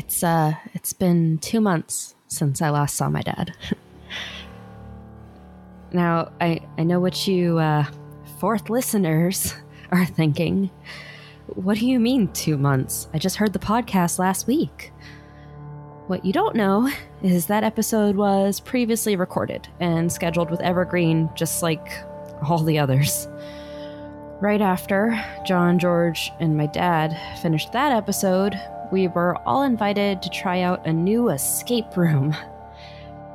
It's uh it's been 2 months since I last saw my dad. now, I I know what you uh fourth listeners are thinking. What do you mean 2 months? I just heard the podcast last week. What you don't know is that episode was previously recorded and scheduled with Evergreen just like all the others. Right after Jon, George, and my dad finished that episode, we were all invited to try out a new escape room.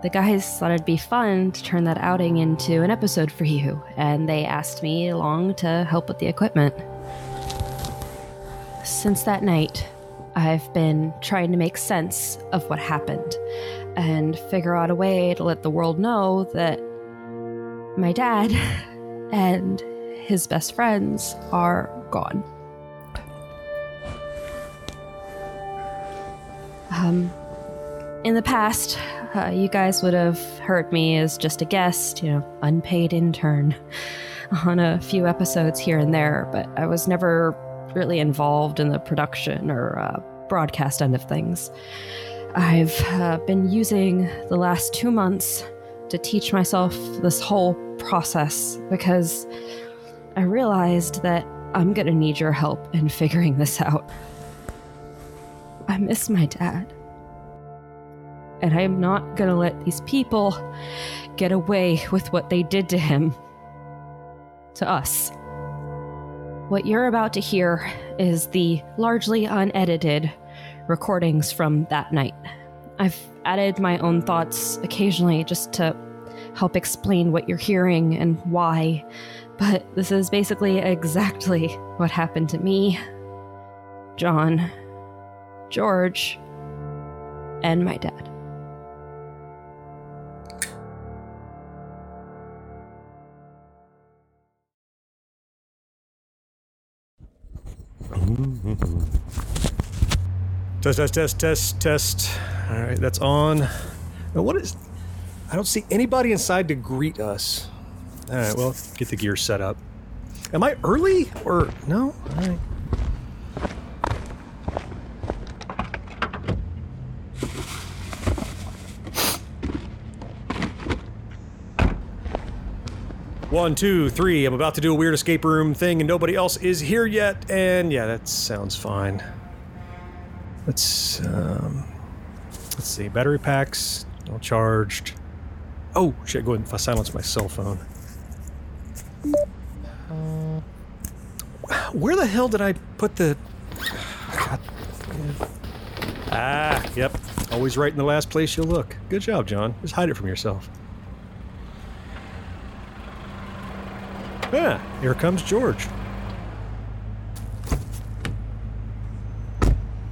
The guys thought it'd be fun to turn that outing into an episode for you, and they asked me along to help with the equipment. Since that night, I've been trying to make sense of what happened and figure out a way to let the world know that my dad and his best friends are gone. Um, in the past, uh, you guys would have heard me as just a guest, you know, unpaid intern on a few episodes here and there, but I was never really involved in the production or uh, broadcast end of things. I've uh, been using the last two months to teach myself this whole process because I realized that I'm gonna need your help in figuring this out. I miss my dad. And I am not gonna let these people get away with what they did to him. To us. What you're about to hear is the largely unedited recordings from that night. I've added my own thoughts occasionally just to help explain what you're hearing and why, but this is basically exactly what happened to me, Jon, George, and my dad. Test, test, test, test, test. All right, that's on. Now, what is. I don't see anybody inside to greet us. All right, well, get the gear set up. Am I early or no? All right. One, two, three. I'm about to do a weird escape room thing and nobody else is here yet. And yeah, that sounds fine. Let's um, let's see. Battery packs all charged. Oh shit! Go ahead and silence my cell phone. Where the hell did I put the? God. Ah, yep. Always right in the last place you look. Good job, Jon. Just hide it from yourself. Yeah, here comes George.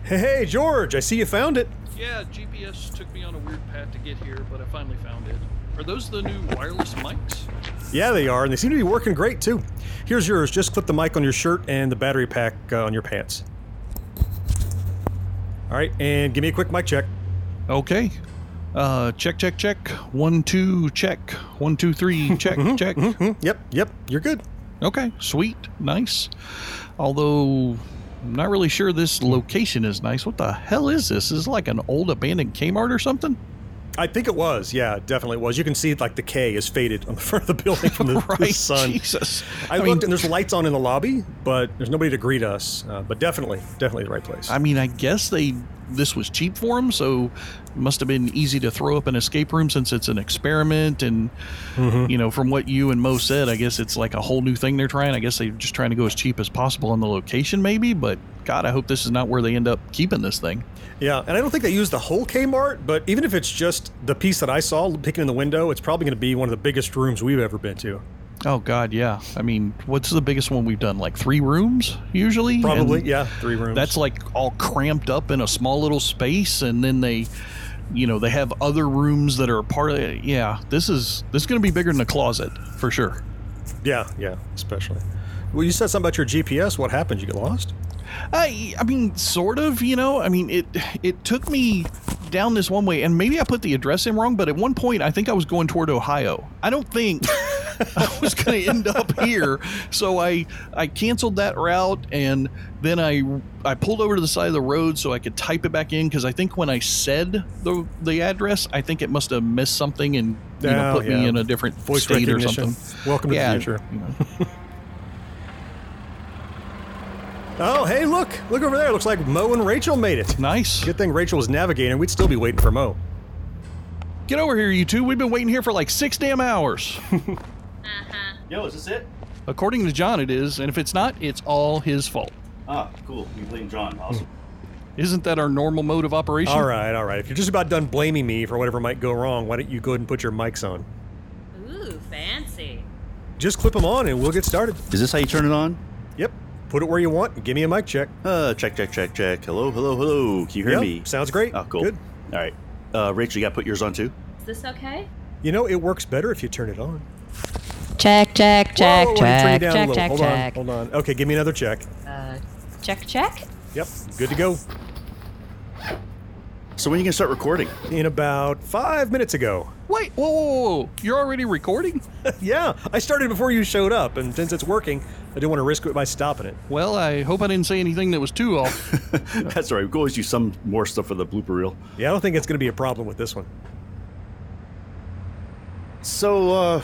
Hey, hey, George, I see you found it. Yeah, GPS took me on a weird path to get here, but I finally found it. Are those the new wireless mics? Yeah, they are, and they seem to be working great too. Here's yours. Just clip the mic on your shirt and the battery pack uh, on your pants. All right, and give me a quick mic check. Okay. Uh, check, check, check. One, two, check. One, two, three, check, check. Mhm, Yep, yep, you're good. Okay, sweet, nice. Although, I'm not really sure this location is nice. What the hell is this? Is it like an old abandoned Kmart or something? I think it was. Yeah, it definitely was. You can see like the K is faded on the front of the building from the, the sun. Jesus. I, I looked mean- and there's lights on in the lobby, but there's nobody to greet us. Uh, but definitely, definitely the right place. I mean, I guess they this was cheap for them, so it must have been easy to throw up an escape room since it's an experiment. And Mm-hmm. you know, from what you and Mo said, I guess it's like a whole new thing they're trying. I guess they're just trying to go as cheap as possible on the location, maybe. But God, I hope this is not where they end up keeping this thing. Yeah, and I don't think they used the whole Kmart, but even if it's just the piece that I saw picking in the window, it's probably going to be one of the biggest rooms we've ever been to. Oh God, yeah. I mean, what's the biggest one we've done? Like three rooms usually. Probably, And yeah, three rooms. That's like all cramped up in a small little space, and then they, you know, they have other rooms that are part of it. Yeah, this is this is going to be bigger than a closet for sure. yeah, yeah, especially. Well, you said something about your GPS. What happened? You get lost? I, I mean, sort of. You know, I mean, it it took me down this one way, and maybe I put the address in wrong. But at one point, I think I was going toward Ohio. I don't think. I was going to end up here, so I I canceled that route, and then I I pulled over to the side of the road so I could type it back in because I think when I said the the address, I think it must have missed something and you know Oh, put me in a different Voice state or something. Welcome to Yeah, the future. you know. Oh, hey, look. Look over there. Looks like Mo and Rachel made it. Nice. Good thing Rachel was navigating. We'd still be waiting for Mo. Get over here, you two. We've been waiting here for like six damn hours. Yo, is this it? According to Jon, it is, and if it's not, it's all his fault. Ah, cool. You blame Jon. Awesome. Isn't that our normal mode of operation? All right, all right. If you're just about done blaming me for whatever might go wrong, why don't you go ahead and put your mics on? Ooh, fancy. Just clip them on and we'll get started. Is this how you turn it on? Yep. Put it where you want and give me a mic check. Uh, check, check, check, check. Hello, hello, hello. Can you hear Yep, me? Sounds great. Oh, cool. Good. All right. Uh, Rachel, you got to put yours on too? Is this okay? You know, it works better if you turn it on. Check, check, check, Whoa, whoa, whoa, check, check, little. check, hold check. on, hold on. Okay, give me another check. Uh, check, check. Yep, good to go. So when are you going to start recording? In about five minutes ago. Wait, whoa, whoa, whoa, whoa. You're already recording? yeah, I started before you showed up, and since it's working, I didn't want to risk it by stopping it. Well, I hope I didn't say anything that was too off. That's all right. We can always use some more stuff for the blooper reel. Yeah, I don't think it's going to be a problem with this one. So, uh,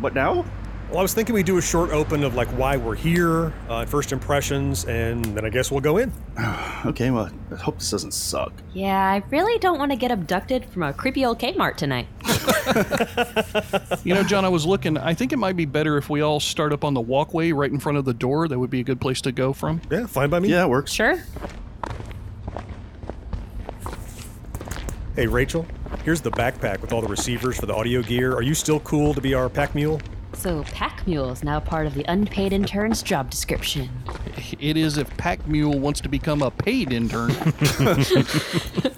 what now? Well, I was thinking we do a short open of like why we're here, uh, first impressions, and then I guess we'll go in. Okay, well, I hope this doesn't suck. Yeah, I really don't want to get abducted from a creepy old Kmart tonight. you know, Jon, I was looking. I think it might be better if we all start up on the walkway right in front of the door. That would be a good place to go from. Yeah, fine by me. Yeah, it works. Sure. Hey, Rachel, here's the backpack with all the receivers for the audio gear. Are you still cool to be our pack mule? So, Pack Mule is now part of the unpaid intern's job description. It is if Pack Mule wants to become a paid intern.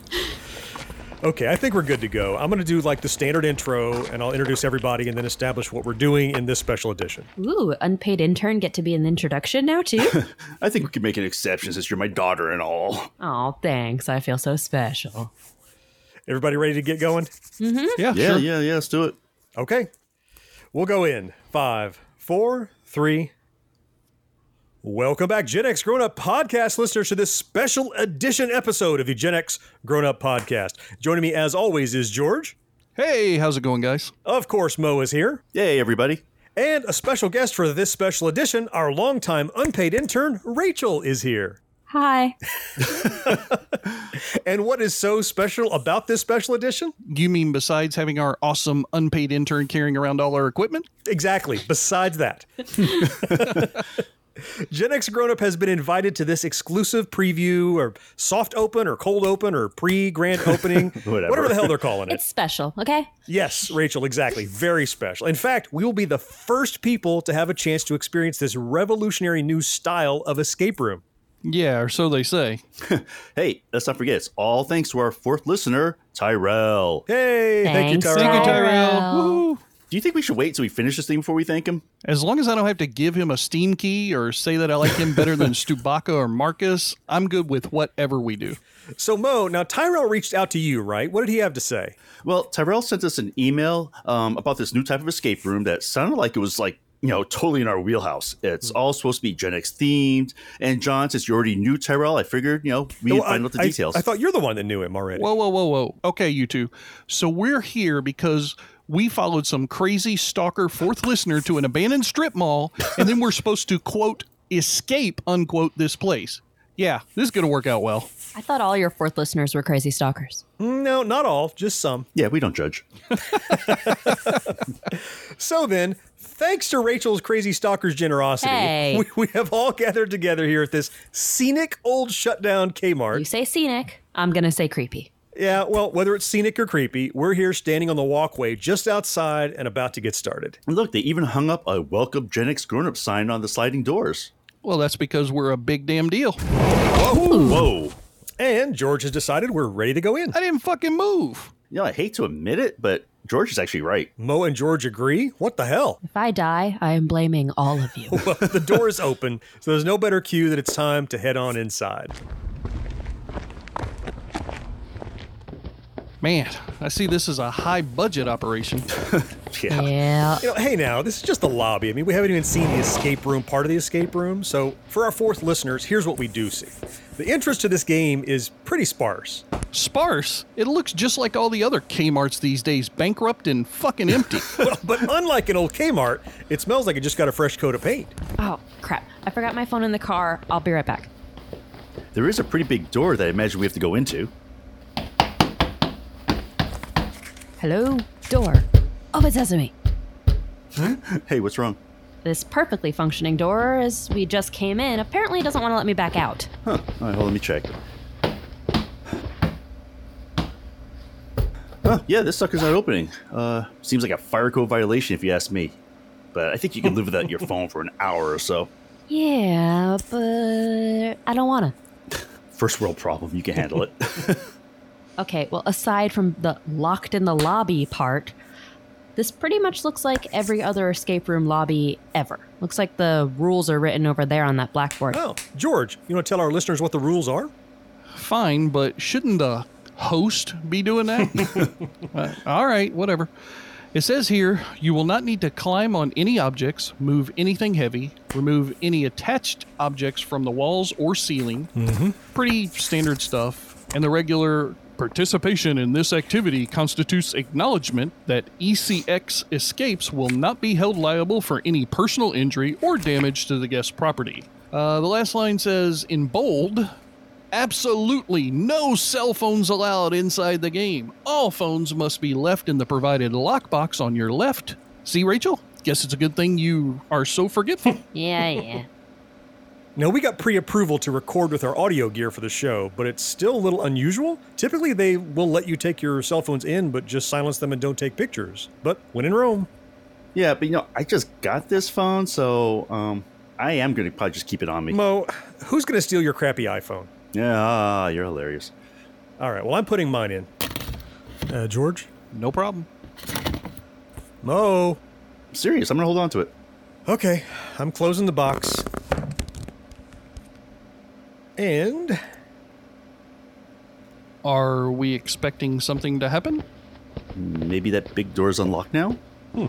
Okay, I think we're good to go. I'm going to do like the standard intro, and I'll introduce everybody and then establish what we're doing in this special edition. Ooh, unpaid intern get to be an introduction now, too? I think we can make an exception since you're my daughter and all. oh, thanks. I feel so special. Everybody ready to get going? Mm-hmm. yeah, Yeah, sure. yeah, yeah. Let's do it. Okay. We'll go in. Five, four, three. Welcome back, Gen X Grown Up Podcast listeners, to this special edition episode of the Gen X Grown Up Podcast. Joining me, as always, is George. Hey, how's it going, guys? Of course, Mo is here. Hey, everybody. And a special guest for this special edition, our longtime unpaid intern, Rachel, is here. Hi. And what is so special about this special edition? You mean besides having our awesome unpaid intern carrying around all our equipment? Exactly. Besides that, Gen X Grown Up has been invited to this exclusive preview or soft open or cold open or pre grand opening, Whatever. the hell they're calling it. It's special, okay? Yes, Rachel, exactly. Very special. In fact, we will be the first people to have a chance to experience this revolutionary new style of escape room. Yeah, or so they say. Hey, let's not forget, it's all thanks to our fourth listener, Tyrell. Hey, thank you, Tyrell. Thank you, Tyrell. Tyrell. Woo. Do you think we should wait until we finish this thing before we thank him? As long as I don't have to give him a Steam key or say that I like him better than Stubaka or Marcus, I'm good with whatever we do. So, Mo, now Tyrell reached out to you, right? What did he have to say? Well, Tyrell sent us an email um, about this new type of escape room that sounded like it was like, you know, totally in our wheelhouse. It's hmm. all supposed to be Gen X themed. And Jon, since you already knew Tyrell, I figured, you know, we Well, would find out the I- details. I thought you're the one that knew him already. Whoa, whoa, whoa, whoa. Okay, you two. So we're here because we followed some crazy stalker fourth listener to an abandoned strip mall, and then we're supposed to, quote, escape, unquote, this place. Yeah, this is going to work out well. I thought all your fourth listeners were crazy stalkers. Mm, no, not all, just some. yeah, we don't judge. So then, thanks to Rachel's crazy stalker's generosity, Hey. we, we have all gathered together here at this scenic old shutdown Kmart. You say scenic, I'm gonna say creepy. Yeah, well, whether it's scenic or creepy, we're here standing on the walkway just outside and about to get started. And look, they even hung up a welcome Gen X grown up sign on the sliding doors. Well, that's because we're a big damn deal. Whoa. Whoa! And George has decided we're ready to go in. I didn't fucking move. You know, I hate to admit it, but George is actually right. Mo and George agree. What the hell? If I die, I am blaming all of you. Well, the door is open, so there's no better cue that it's time to head on inside. Man, I see this as a high budget operation. Yeah. Yeah. You know, hey now, this is just the lobby. I mean, we haven't even seen the escape room part of the escape room. So, for our fourth listeners, here's what we do see. The interest to this game is pretty sparse. Sparse. It looks just like all the other Kmart's these days, bankrupt and fucking empty. But, but unlike an old Kmart, it smells like it just got a fresh coat of paint. Oh, crap. I forgot my phone in the car. I'll be right back. There is a pretty big door that I imagine we have to go into. Hello? Door. Open sesame. Huh? Hey, what's wrong? This perfectly functioning door, as we just came in, apparently doesn't want to let me back out. Huh. All right, hold on, let me check. Huh, yeah, this sucker's not opening. Uh, seems like a fire code violation if you ask me. But I think you can live without your phone for an hour or so. Yeah, but I don't want to. First world problem, you can handle it. Okay, well, aside from the locked in the lobby part, this pretty much looks like every other escape room lobby ever. Looks like the rules are written over there on that blackboard. Oh, George, you want to tell our listeners what the rules are? Fine, but shouldn't the host be doing that? Uh, all right, whatever. It says here you will not need to climb on any objects, move anything heavy, remove any attached objects from the walls or ceiling. Pretty standard stuff. And the regular participation in this activity constitutes acknowledgement that ECX escapes will not be held liable for any personal injury or damage to the guest property. Uh, the last line says in bold Absolutely no cell phones allowed inside the game. All phones must be left in the provided lockbox on your left. See, Rachel? Guess it's a good thing you are so forgetful. Yeah, yeah. Now, we got pre approval to record with our audio gear for the show, but it's still a little unusual. Typically, they will let you take your cell phones in, but just silence them and don't take pictures. But when in Rome, yeah, but you know, I just got this phone, so um, I am going to probably just keep it on me. Mo, who's going to steal your crappy iPhone? Yeah, ah, you're hilarious. All right, well, I'm putting mine in. Uh, George? no problem. Mo? I'm serious, I'm going to hold on to it. Okay, I'm closing the box. And Are we expecting something to happen? Maybe that big door's unlocked now? Hmm.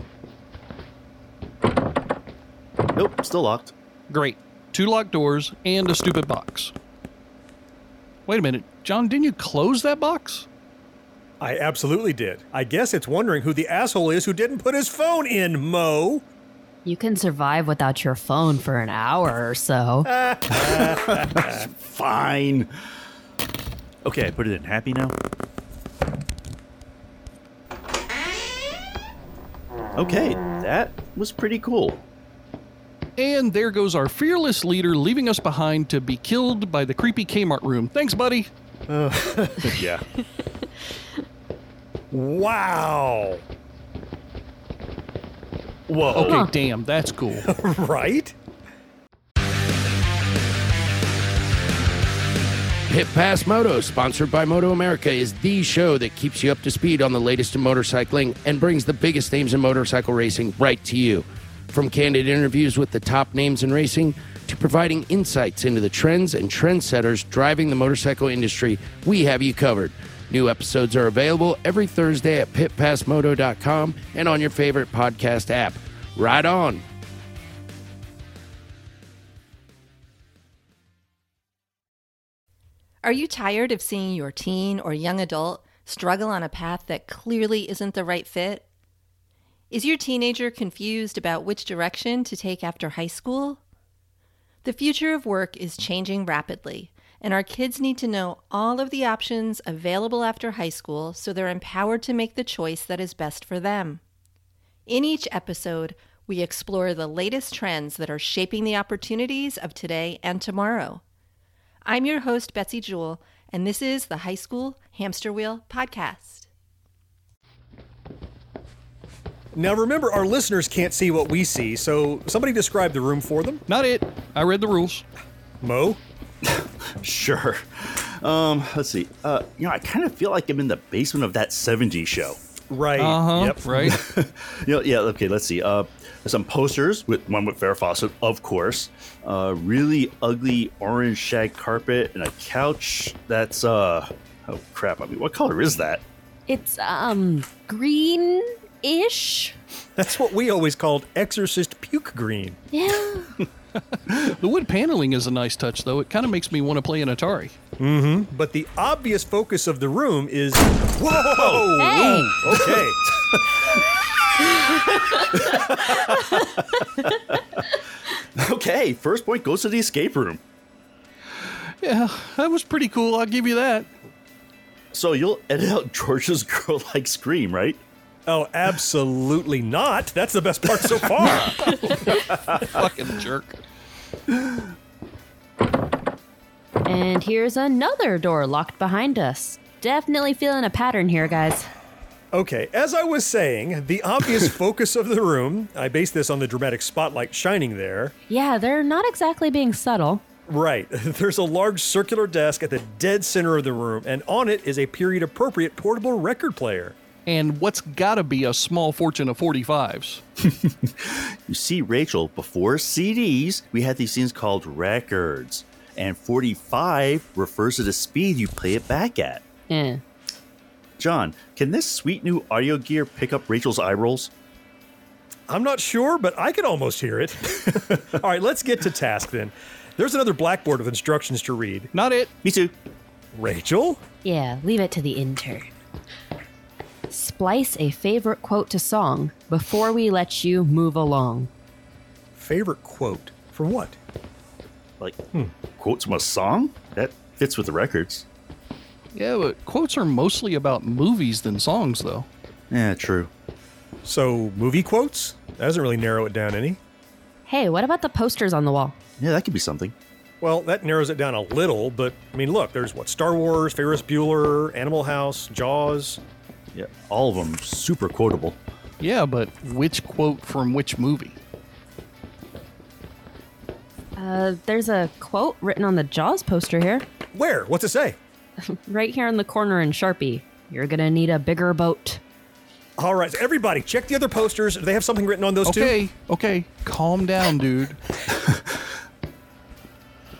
Nope, still locked. Great. Two locked doors and a stupid box. Wait a minute. Jon, didn't you close that box? I absolutely did. I guess it's wondering who the asshole is who didn't put his phone in, Mo. You can survive without your phone for an hour or so. Fine. Okay, I put it in. Happy now? Okay, that was pretty cool. And there goes our fearless leader, leaving us behind to be killed by the creepy Kmart room. Thanks, buddy. yeah. Wow. Whoa. Okay, Huh. damn, that's cool. Right? Pit Pass Moto, sponsored by Moto America, is the show that keeps you up to speed on the latest in motorcycling and brings the biggest names in motorcycle racing right to you. From candid interviews with the top names in racing to providing insights into the trends and trendsetters driving the motorcycle industry, we have you covered. New episodes are available every Thursday at pitpassmoto.com and on your favorite podcast app. Ride on! Are you tired of seeing your teen or young adult struggle on a path that clearly isn't the right fit? Is your teenager confused about which direction to take after high school? The future of work is changing rapidly, and our kids need to know all of the options available after high school so they're empowered to make the choice that is best for them. In each episode, we explore the latest trends that are shaping the opportunities of today and tomorrow. I'm your host, Betsy Jewell, and this is the High School Hamster Wheel Podcast. Now remember, our listeners can't see what we see, so somebody describe the room for them. Not it. I read the rules. Mo? Sure. Um, let's see. Uh, you know, I kind of feel like I'm in the basement of that 70s show. Right. Uh huh. Yep. Right. You know, yeah, okay, let's see. Uh, some posters with one with Farrah Fawcett, of course. Uh, really ugly orange shag carpet and a couch that's uh oh crap. I mean, what color is that? It's um green-ish. That's what we always called Exorcist puke green. Yeah. The wood paneling is a nice touch, though. It kind of makes me want to play an Atari. Mm-hmm. But the obvious focus of the room is. Whoa! Hey. Okay. Okay, first point goes to the escape room. Yeah, that was pretty cool. I'll give you that. So you'll edit out George's girl like scream, right? Oh, absolutely not. That's the best part so far. Fucking jerk. And here's another door locked behind us. Definitely feeling a pattern here, guys. Okay, as I was saying, the obvious focus of the room, I base this on the dramatic spotlight shining there. Yeah, they're not exactly being subtle. Right, there's a large circular desk at the dead center of the room, and on it is a period appropriate portable record player. And what's gotta be a small fortune of 45s? You see, Rachel, before CDs, we had these things called records. And 45 refers to the speed you play it back at. Eh. Jon, can this sweet new audio gear pick up Rachel's eye rolls? I'm not sure, but I can almost hear it. All right, let's get to task then. There's another blackboard with instructions to read. Not it. Me too. Rachel? Yeah, leave it to the intern. Splice a favorite quote to song before we let you move along. Favorite quote for what? Like, hmm. quotes from a song? That fits with the records. Yeah, but quotes are mostly about movies than songs, though. Yeah, true. So, movie quotes? That doesn't really narrow it down any. Hey, what about the posters on the wall? Yeah, that could be something. Well, that narrows it down a little, but I mean, look, there's what Star Wars, Ferris Bueller, Animal House, Jaws. Yeah, all of them super quotable. Yeah, but which quote from which movie? Uh, there's a quote written on the Jaws poster here. Where? What's it say? Right here in the corner in Sharpie. You're gonna need a bigger boat. All right, so everybody, check the other posters. Do they have something written on those too. Okay, okay, calm down, dude.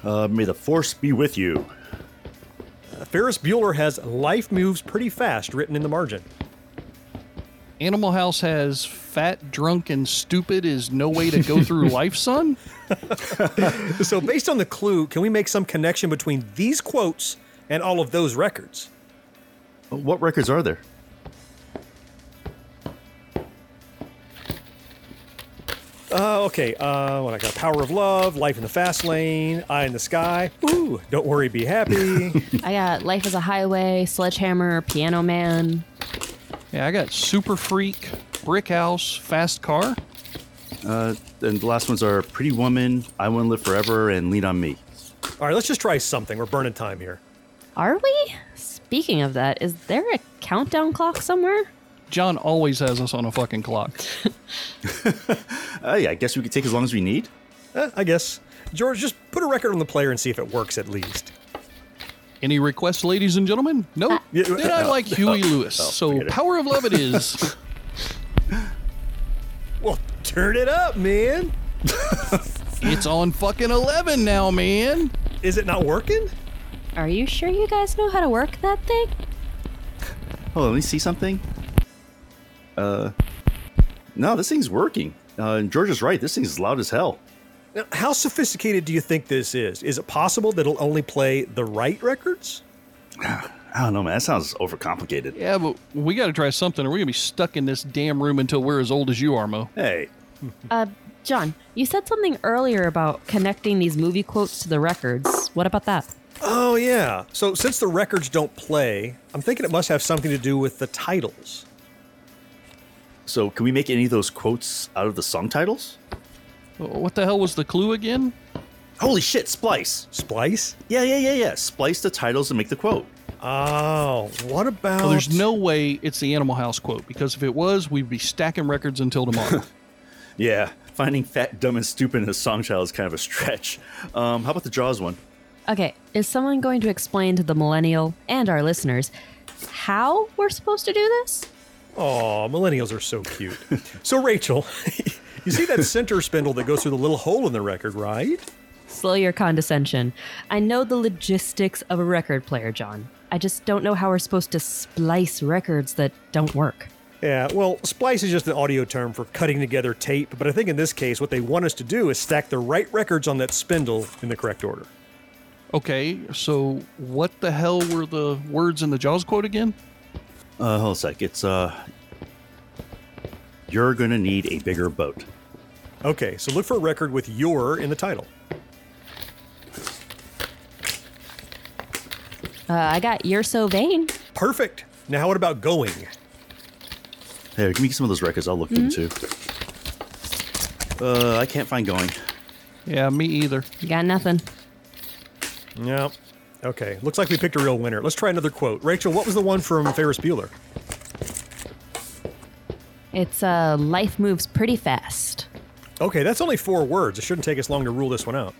Uh, may the force be with you. Two? Ferris Bueller has "Life moves pretty fast" written in the margin. Animal House has fat, drunk, and stupid is no way to go through life, son? So, based on the clue, can we make some connection between these quotes and all of those records? What records are there? Uh, okay. Uh, what I got? Power of Love, Life in the Fast Lane, Eye in the Sky. Ooh, Don't Worry, Be Happy. I got Life is a Highway, Sledgehammer, Piano Man. Yeah, I got Super Freak, Brick House, Fast Car. Uh, and the last ones are Pretty Woman, I Want to Live Forever, and Lean on Me. All right, let's just try something. We're burning time here. Are we? Speaking of that, is there a countdown clock somewhere? Jon always has us on a fucking clock. Uh, yeah, I guess we could take as long as we need. Eh, I guess. George, just put a record on the player and see if it works at least. Any requests, ladies and gentlemen? Nope. Yeah, then I like Huey Lewis. so. Power of Love it is. Well, turn it up, man. it's on fucking 11 now, man. Is it not working? Are you sure you guys know how to work that thing? Hold on, let me see something. Uh, no, this thing's working. Uh, and George is right. This thing's loud as hell. Now, how sophisticated do you think this is? Is it possible that it'll only play the right records? I don't know, man. That sounds overcomplicated. Yeah, but we got to try something, or we're going to be stuck in this damn room until we're as old as you are, Mo. Hey, Uh, Jon, you said something earlier about connecting these movie quotes to the records. What about that? Oh, yeah. So, since the records don't play, I'm thinking it must have something to do with the titles. So can we make any of those quotes out of the song titles? What the hell was the clue again? Holy shit, splice. Splice? Yeah, yeah, yeah, yeah. Splice the titles and make the quote. Oh, what about. Oh, there's no way it's the Animal House quote, because if it was, we'd be stacking records until tomorrow. Yeah, finding fat, dumb, and stupid in a song title is kind of a stretch. Um, how about the Jaws one? Okay, is someone going to explain to the millennial and our listeners how we're supposed to do this? Oh, millennials are so cute. so, Rachel, you see that center spindle that goes through the little hole in the record, right? Slow your condescension. I know the logistics of a record player, Jon. I just don't know how we're supposed to splice records that don't work. Yeah, well, splice is just an audio term for cutting together tape, but I think in this case, what they want us to do is stack the right records on that spindle in the correct order. Okay, so what the hell were the words in the Jaws quote again? Uh, hold a sec. It's uh, you're gonna need a bigger boat. Okay, so look for a record with your in the title. Uh, I got You're So Vain. Perfect. Now, what about going? Hey, give me some of those records. I'll look into. Uh, I can't find going. Yeah, me either. Got nothing. Yeah. Okay, looks like we picked a real winner. Let's try another quote. Rachel, what was the one from Ferris Bueller? It's uh, life moves pretty fast. Okay, that's only four words. It shouldn't take us long to rule this one out.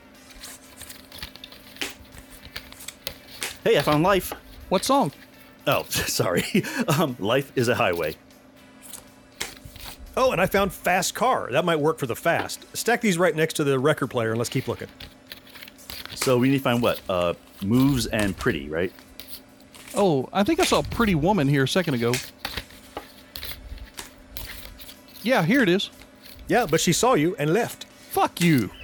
Hey, I found life. What song? Oh, sorry. um, life is a highway. Oh, and I found fast car. That might work for the fast. Stack these right next to the record player and let's keep looking. So we need to find what? Uh, moves and pretty, right? Oh, I think I saw a pretty woman here a second ago. Yeah, here it is. Yeah, but she saw you and left. Fuck you.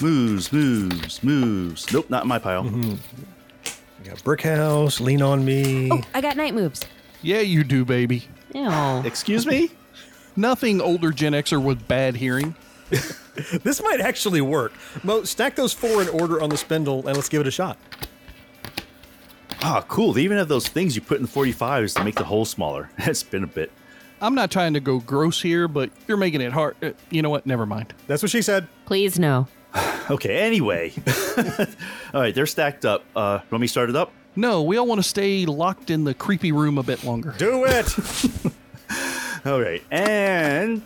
Moves, moves, moves. Nope, not in my pile. Mm-hmm. You got Brick House, Lean on Me. Oh, I got night moves. Yeah, you do, baby. Ew. Excuse me? Nothing older Gen Xer with bad hearing. This might actually work. Mo, stack those four in order on the spindle and let's give it a shot. Ah, cool. They even have those things you put in the 45s to make the hole smaller. That's been a bit. I'm not trying to go gross here, but you're making it hard. Uh, you know what? Never mind. That's what she said. Please no. Okay, anyway. All right, they're stacked up. Uh, want me to start it up? No, we all want to stay locked in the creepy room a bit longer. Do it. All right, and.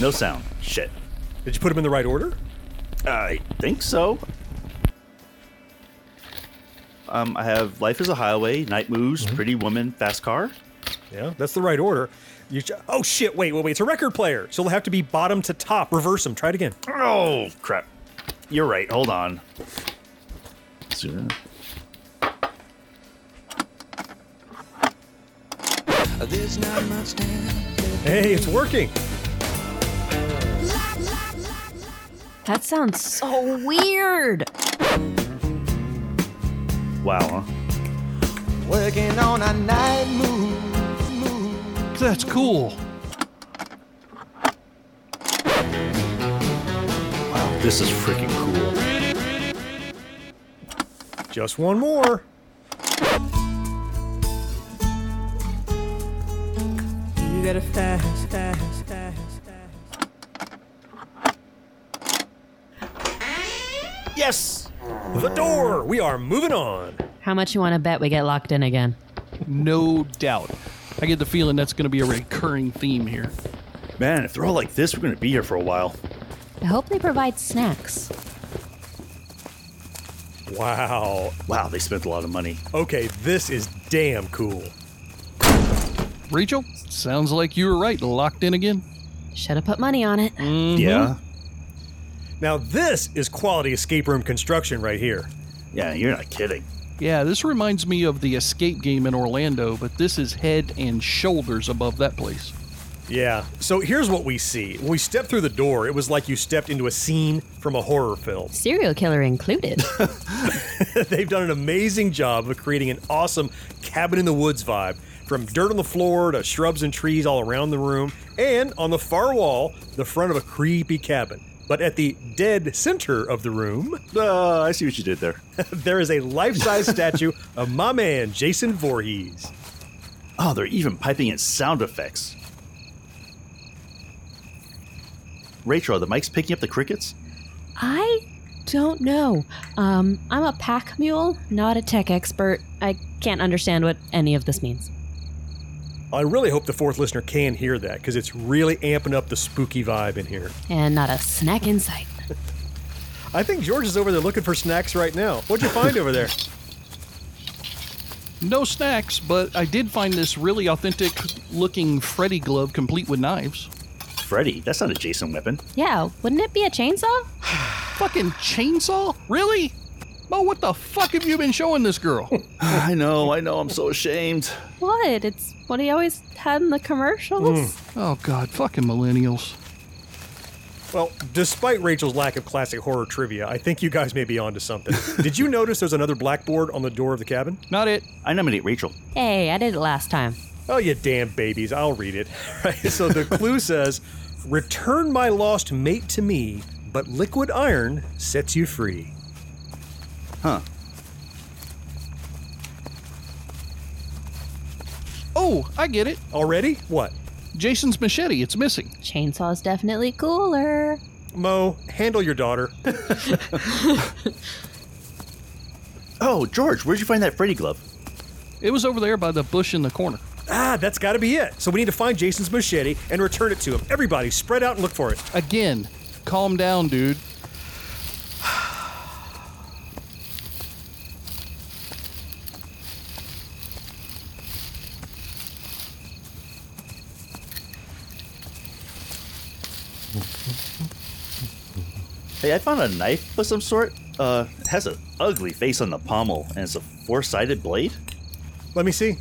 No sound. Shit. Did you put them in the right order? I think so. Um, I have Life is a Highway, Night Moves, Pretty Woman, Fast Car. Yeah, that's the right order. You ch- oh shit! Wait, wait, wait! It's a record player, so it'll have to be bottom to top. Reverse them. Try it again. Oh, crap. You're right. Hold on. Zero. Hey, it's working. That sounds so weird. Wow, huh? Working on a night move, move. That's cool. Wow, this is freaking cool. Just one more. You got a fast, fast, fast, Yes! The door. We are moving on. How much you want to bet we get locked in again? No doubt. I get the feeling that's going to be a recurring theme here. Man, if they're all like this, we're going to be here for a while. I hope they provide snacks. Wow. Wow, they spent a lot of money. Okay, this is damn cool. Rachel, sounds like you were right. Locked in again. Should have put money on it. Mm-hmm. Yeah? Now this is quality escape room construction right here. Yeah, you're not kidding. Yeah, this reminds me of the escape game in Orlando, but this is head and shoulders above that place. Yeah. So here's what we see. When we stepped through the door, it was like you stepped into a scene from a horror film. Serial killer included. They've done an amazing job of creating an awesome cabin in the woods vibe. From dirt on the floor to shrubs and trees all around the room, and on the far wall, the front of a creepy cabin. But at the dead center of the room, Uh, I see what you did there. there is a life size statue of my man, Jason Voorhees. Oh, they're even piping in sound effects. Rachel, are the mics picking up the crickets? I don't know. Um, I'm a pack mule, not a tech expert. I can't understand what any of this means. I really hope the fourth listener can hear that because it's really amping up the spooky vibe in here. And not a snack in sight. I think George is over there looking for snacks right now. What'd you find over there? No snacks, but I did find this really authentic looking Freddy glove complete with knives. Freddy, that's not a Jason weapon. Yeah, wouldn't it be a chainsaw? fucking chainsaw? Really? Mo, what the fuck have you been showing this girl? I know, I know. I'm so ashamed. What? It's what he always had in the commercials. Mm. oh god, fucking millennials. Well, despite Rachel's lack of classic horror trivia, I think you guys may be onto something. Did you notice there's another blackboard on the door of the cabin? Not it. I nominate Rachel. Hey, I did it last time. Oh, you damn babies. I'll read it. Right. So the clue says Return my lost mate to me, but liquid iron sets you free. Huh. Oh, I get it. Already? What? Jason's machete. It's missing. Chainsaw's definitely cooler. Mo, handle your daughter. Oh, George, where'd you find that Freddy glove? It was over there by the bush in the corner. Ah, that's gotta be it. So we need to find Jason's machete and return it to him. Everybody, spread out and look for it. Again, calm down, dude. Hey, I found a knife of some sort. Uh, it has an ugly face on the pommel, and it's a four-sided blade. Let me see.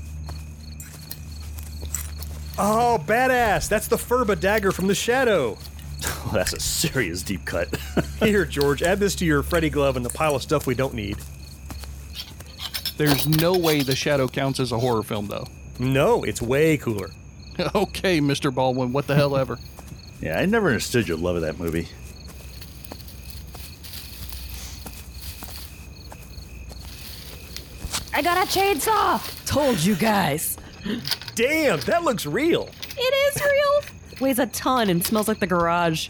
Oh, badass. That's the Phurba dagger from the shadow. Oh, that's a serious deep cut. Here, George, add this to your Freddy glove and the pile of stuff we don't need. There's no way the shadow counts as a horror film, though. No, it's way cooler. okay, Mr. Baldwin, what the hell ever. yeah, I never understood your love of that movie. I got a chainsaw! Told you guys. Damn, that looks real. It is real. Weighs a ton and smells like the garage.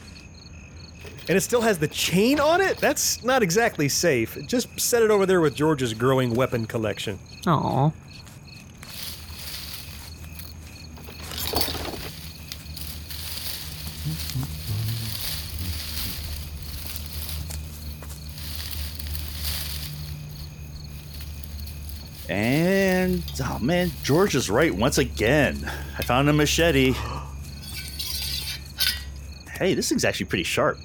And it still has the chain on it? That's not exactly safe. Just set it over there with George's growing weapon collection. Aw. And oh man, George is right once again. I found a machete. Hey, this thing's actually pretty sharp.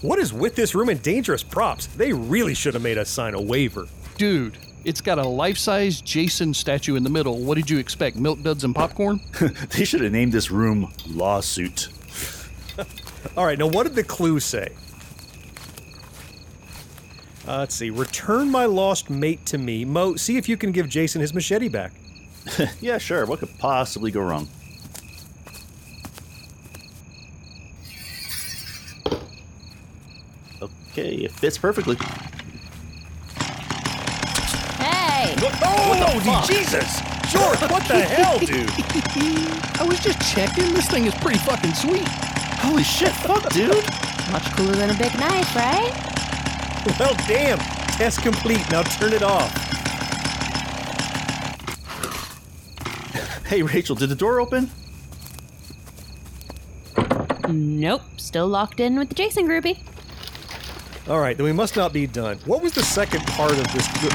What is with this room and dangerous props? They really should have made us sign a waiver. Dude, it's got a life size Jason statue in the middle. What did you expect? Milk duds and popcorn? They should have named this room Lawsuit. All right, now what did the clue say? Uh, let's see. Return my lost mate to me. Mo, see if you can give Jason his machete back. Yeah, sure. What could possibly go wrong? Okay, it fits perfectly. Hey! Oh, Jesus! George, what the hell, dude? I was just checking. This thing is pretty fucking sweet. Holy shit, fuck, dude! Much cooler than a big knife, right? Well, damn. Test complete. Now turn it off. Hey, Rachel, did the door open? Nope. Still locked in with the Jason groupie. All right, then we must not be done. What was the second part of this? Damn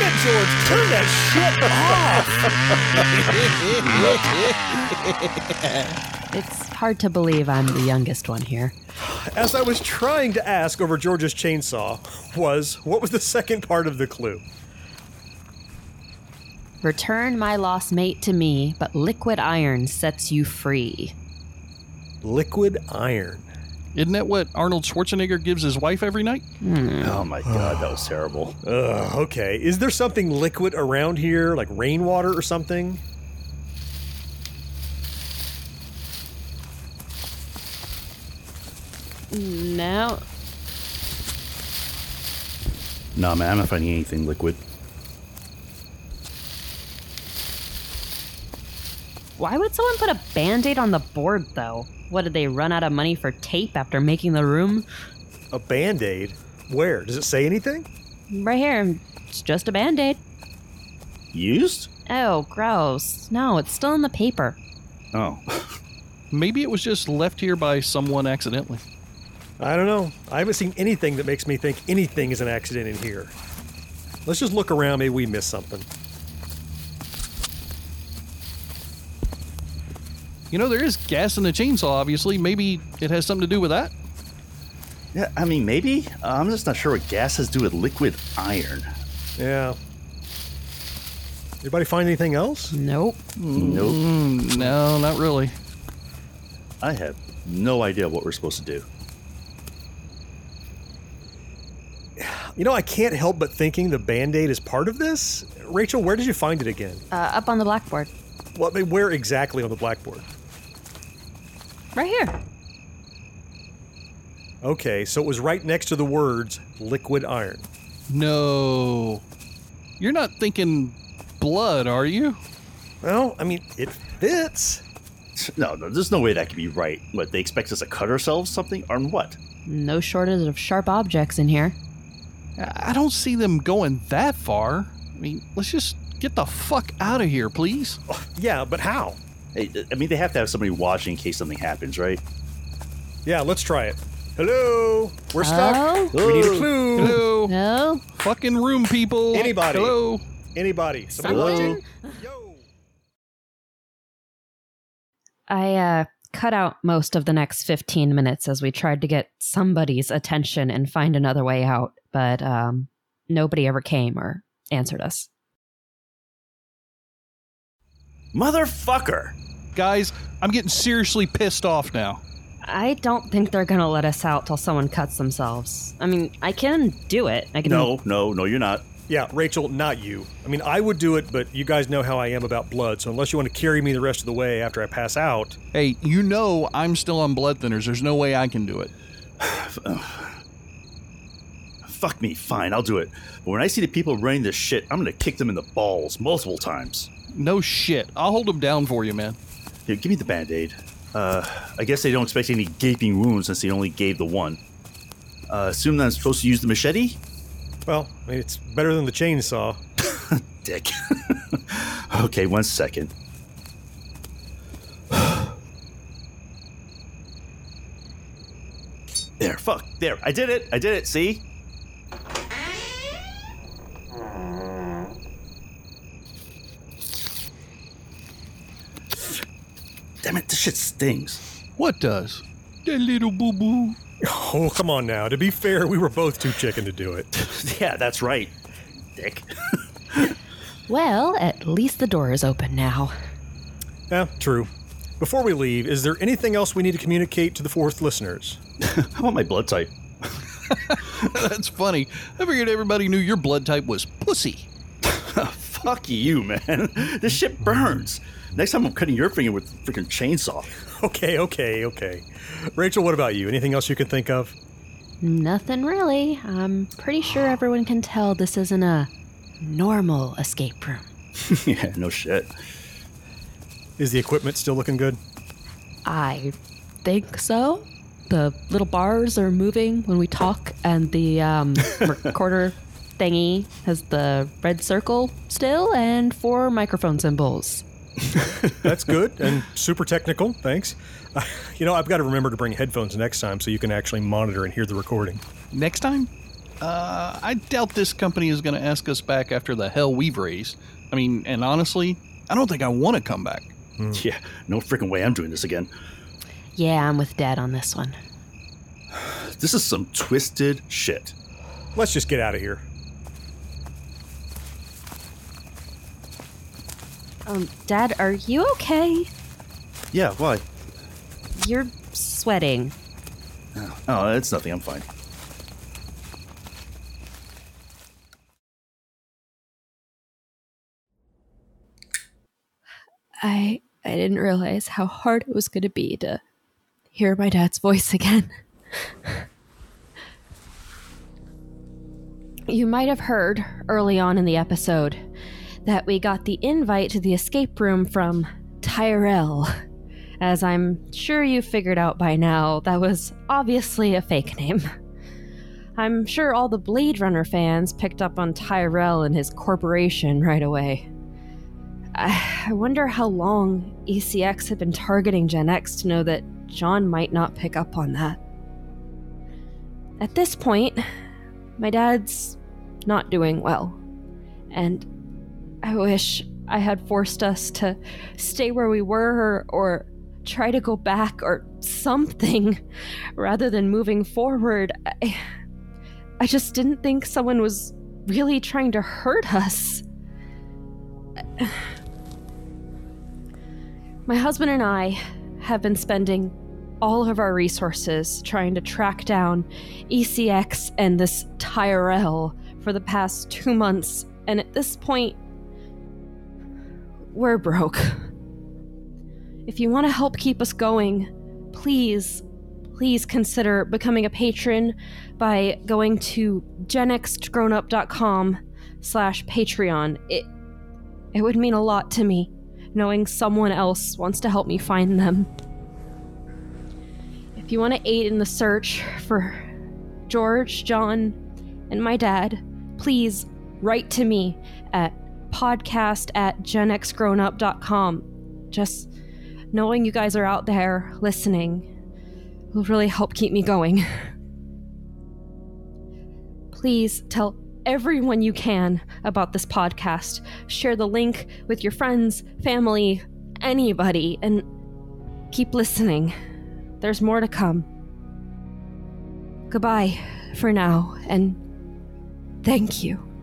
it, George! Turn that shit off! It's hard to believe I'm the youngest one here. As I was trying to ask over George's chainsaw, was what was the second part of the clue? Return my lost mate to me, but liquid iron sets you free. Liquid iron. Isn't that what Arnold Schwarzenegger gives his wife every night? Hmm. Oh my god, that was terrible. Ugh, okay. Is there something liquid around here, like rainwater or something? No. Nah, man, I'm not finding anything liquid. Why would someone put a band aid on the board, though? What, did they run out of money for tape after making the room? A band aid? Where? Does it say anything? Right here. It's just a band aid. Used? Oh, gross. No, it's still in the paper. Oh. Maybe it was just left here by someone accidentally. I don't know. I haven't seen anything that makes me think anything is an accident in here. Let's just look around. Maybe we missed something. You know, there is gas in the chainsaw, obviously. Maybe it has something to do with that? Yeah, I mean, maybe. Uh, I'm just not sure what gas has to do with liquid iron. Yeah. Anybody find anything else? Nope. Nope. Mm, no, not really. I have no idea what we're supposed to do. You know, I can't help but thinking the band aid is part of this. Rachel, where did you find it again? Uh, up on the blackboard. Well, I mean, where exactly on the blackboard? Right here. Okay, so it was right next to the words liquid iron. No. You're not thinking blood, are you? Well, I mean, it fits. No, no, there's no way that could be right. What, they expect us to cut ourselves something? On what? No shortage of sharp objects in here. I I don't see them going that far. I mean, let's just get the fuck out of here, please. Oh, yeah, but how? Hey, I mean, they have to have somebody watching in case something happens, right? Yeah, let's try it. Hello? We're stuck. Oh? We need a clue. Hello? No? Fucking room people. Anybody. Hello? Anybody? Somebody Someone? watching? Yo. I uh, cut out most of the next 15 minutes as we tried to get somebody's attention and find another way out, but um, nobody ever came or answered us. Motherfucker! Guys, I'm getting seriously pissed off now. I don't think they're gonna let us out till someone cuts themselves. I mean, I can do it. I can. No, no, no, you're not. Yeah, Rachel, not you. I mean, I would do it, but you guys know how I am about blood, so unless you want to carry me the rest of the way after I pass out. Hey, you know I'm still on blood thinners. There's no way I can do it. Fuck me, fine, I'll do it. But when I see the people running this shit, I'm gonna kick them in the balls multiple times. No shit. I'll hold them down for you, man. Here, give me the band aid. Uh, I guess they don't expect any gaping wounds since they only gave the one. Uh, assume that I'm supposed to use the machete? Well, I mean, it's better than the chainsaw. Dick. okay, one second. there, fuck, there. I did it. I did it. See? Damn it, this shit stings. What does? That little boo boo. Oh, come on now. To be fair, we were both too chicken to do it. yeah, that's right. Dick. Well, at least the door is open now. Yeah, true. Before we leave, is there anything else we need to communicate to the fourth listeners? How about my blood type? That's funny. I figured everybody knew your blood type was pussy. Fuck you, man. This shit burns. Next time I'm cutting your finger with a freaking chainsaw. Okay, okay, okay. Rachel, what about you? Anything else you can think of? Nothing really. I'm pretty sure everyone can tell this isn't a normal escape room. yeah, no shit. Is the equipment still looking good? I think so. The little bars are moving when we talk, and the um, recorder thingy has the red circle still and four microphone symbols. That's good and super technical. Thanks. Uh, you know, I've got to remember to bring headphones next time so you can actually monitor and hear the recording. Next time? Uh, I doubt this company is going to ask us back after the hell we've raised. I mean, and honestly, I don't think I want to come back. Yeah, no freaking way I'm doing this again. Yeah, I'm with Dad on this one. This is some twisted shit. Let's just get out of here. Um, Dad, are you okay? Yeah, why? You're sweating. Oh, it's nothing. I'm fine. I I didn't realize how hard it was going to be to hear my dad's voice again. you might have heard early on in the episode that we got the invite to the escape room from Tyrell. As I'm sure you figured out by now, that was obviously a fake name. I'm sure all the Blade Runner fans picked up on Tyrell and his corporation right away. I wonder how long ECX had been targeting Gen X to know that Jon might not pick up on that. At this point, my dad's not doing well. And I wish I had forced us to stay where we were or, try to go back or something rather than moving forward. I, I just didn't think someone was really trying to hurt us. My husband and I have been spending all of our resources trying to track down ECX and this Tyrell for the past two months, and at this point, we're broke. If you want to help keep us going, please, please consider becoming a patron by going to genxgrownup.com slash Patreon. It, it would mean a lot to me knowing someone else wants to help me find them. If you want to aid in the search for George, Jon, and my dad, please write to me at podcast at genxgrownup.com. Just knowing you guys are out there listening will really help keep me going. Please tell everyone you can about this podcast. Share the link with your friends, family, anybody, and keep listening. There's more to come. Goodbye for now, and thank you.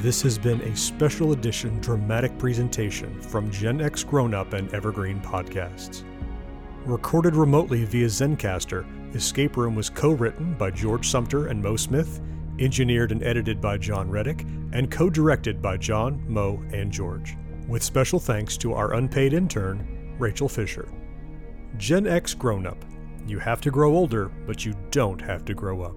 This has been a special edition dramatic presentation from Gen X Grown Up and Evergreen Podcasts. Recorded remotely via Zencastr, Escape Room was co written by George Sumter and Mo Smith, engineered and edited by Jon Reddick, and co directed by Jon, Mo, and George. With special thanks to our unpaid intern, Rachel Fisher. Gen X Grown Up. You have to grow older, but you don't have to grow up.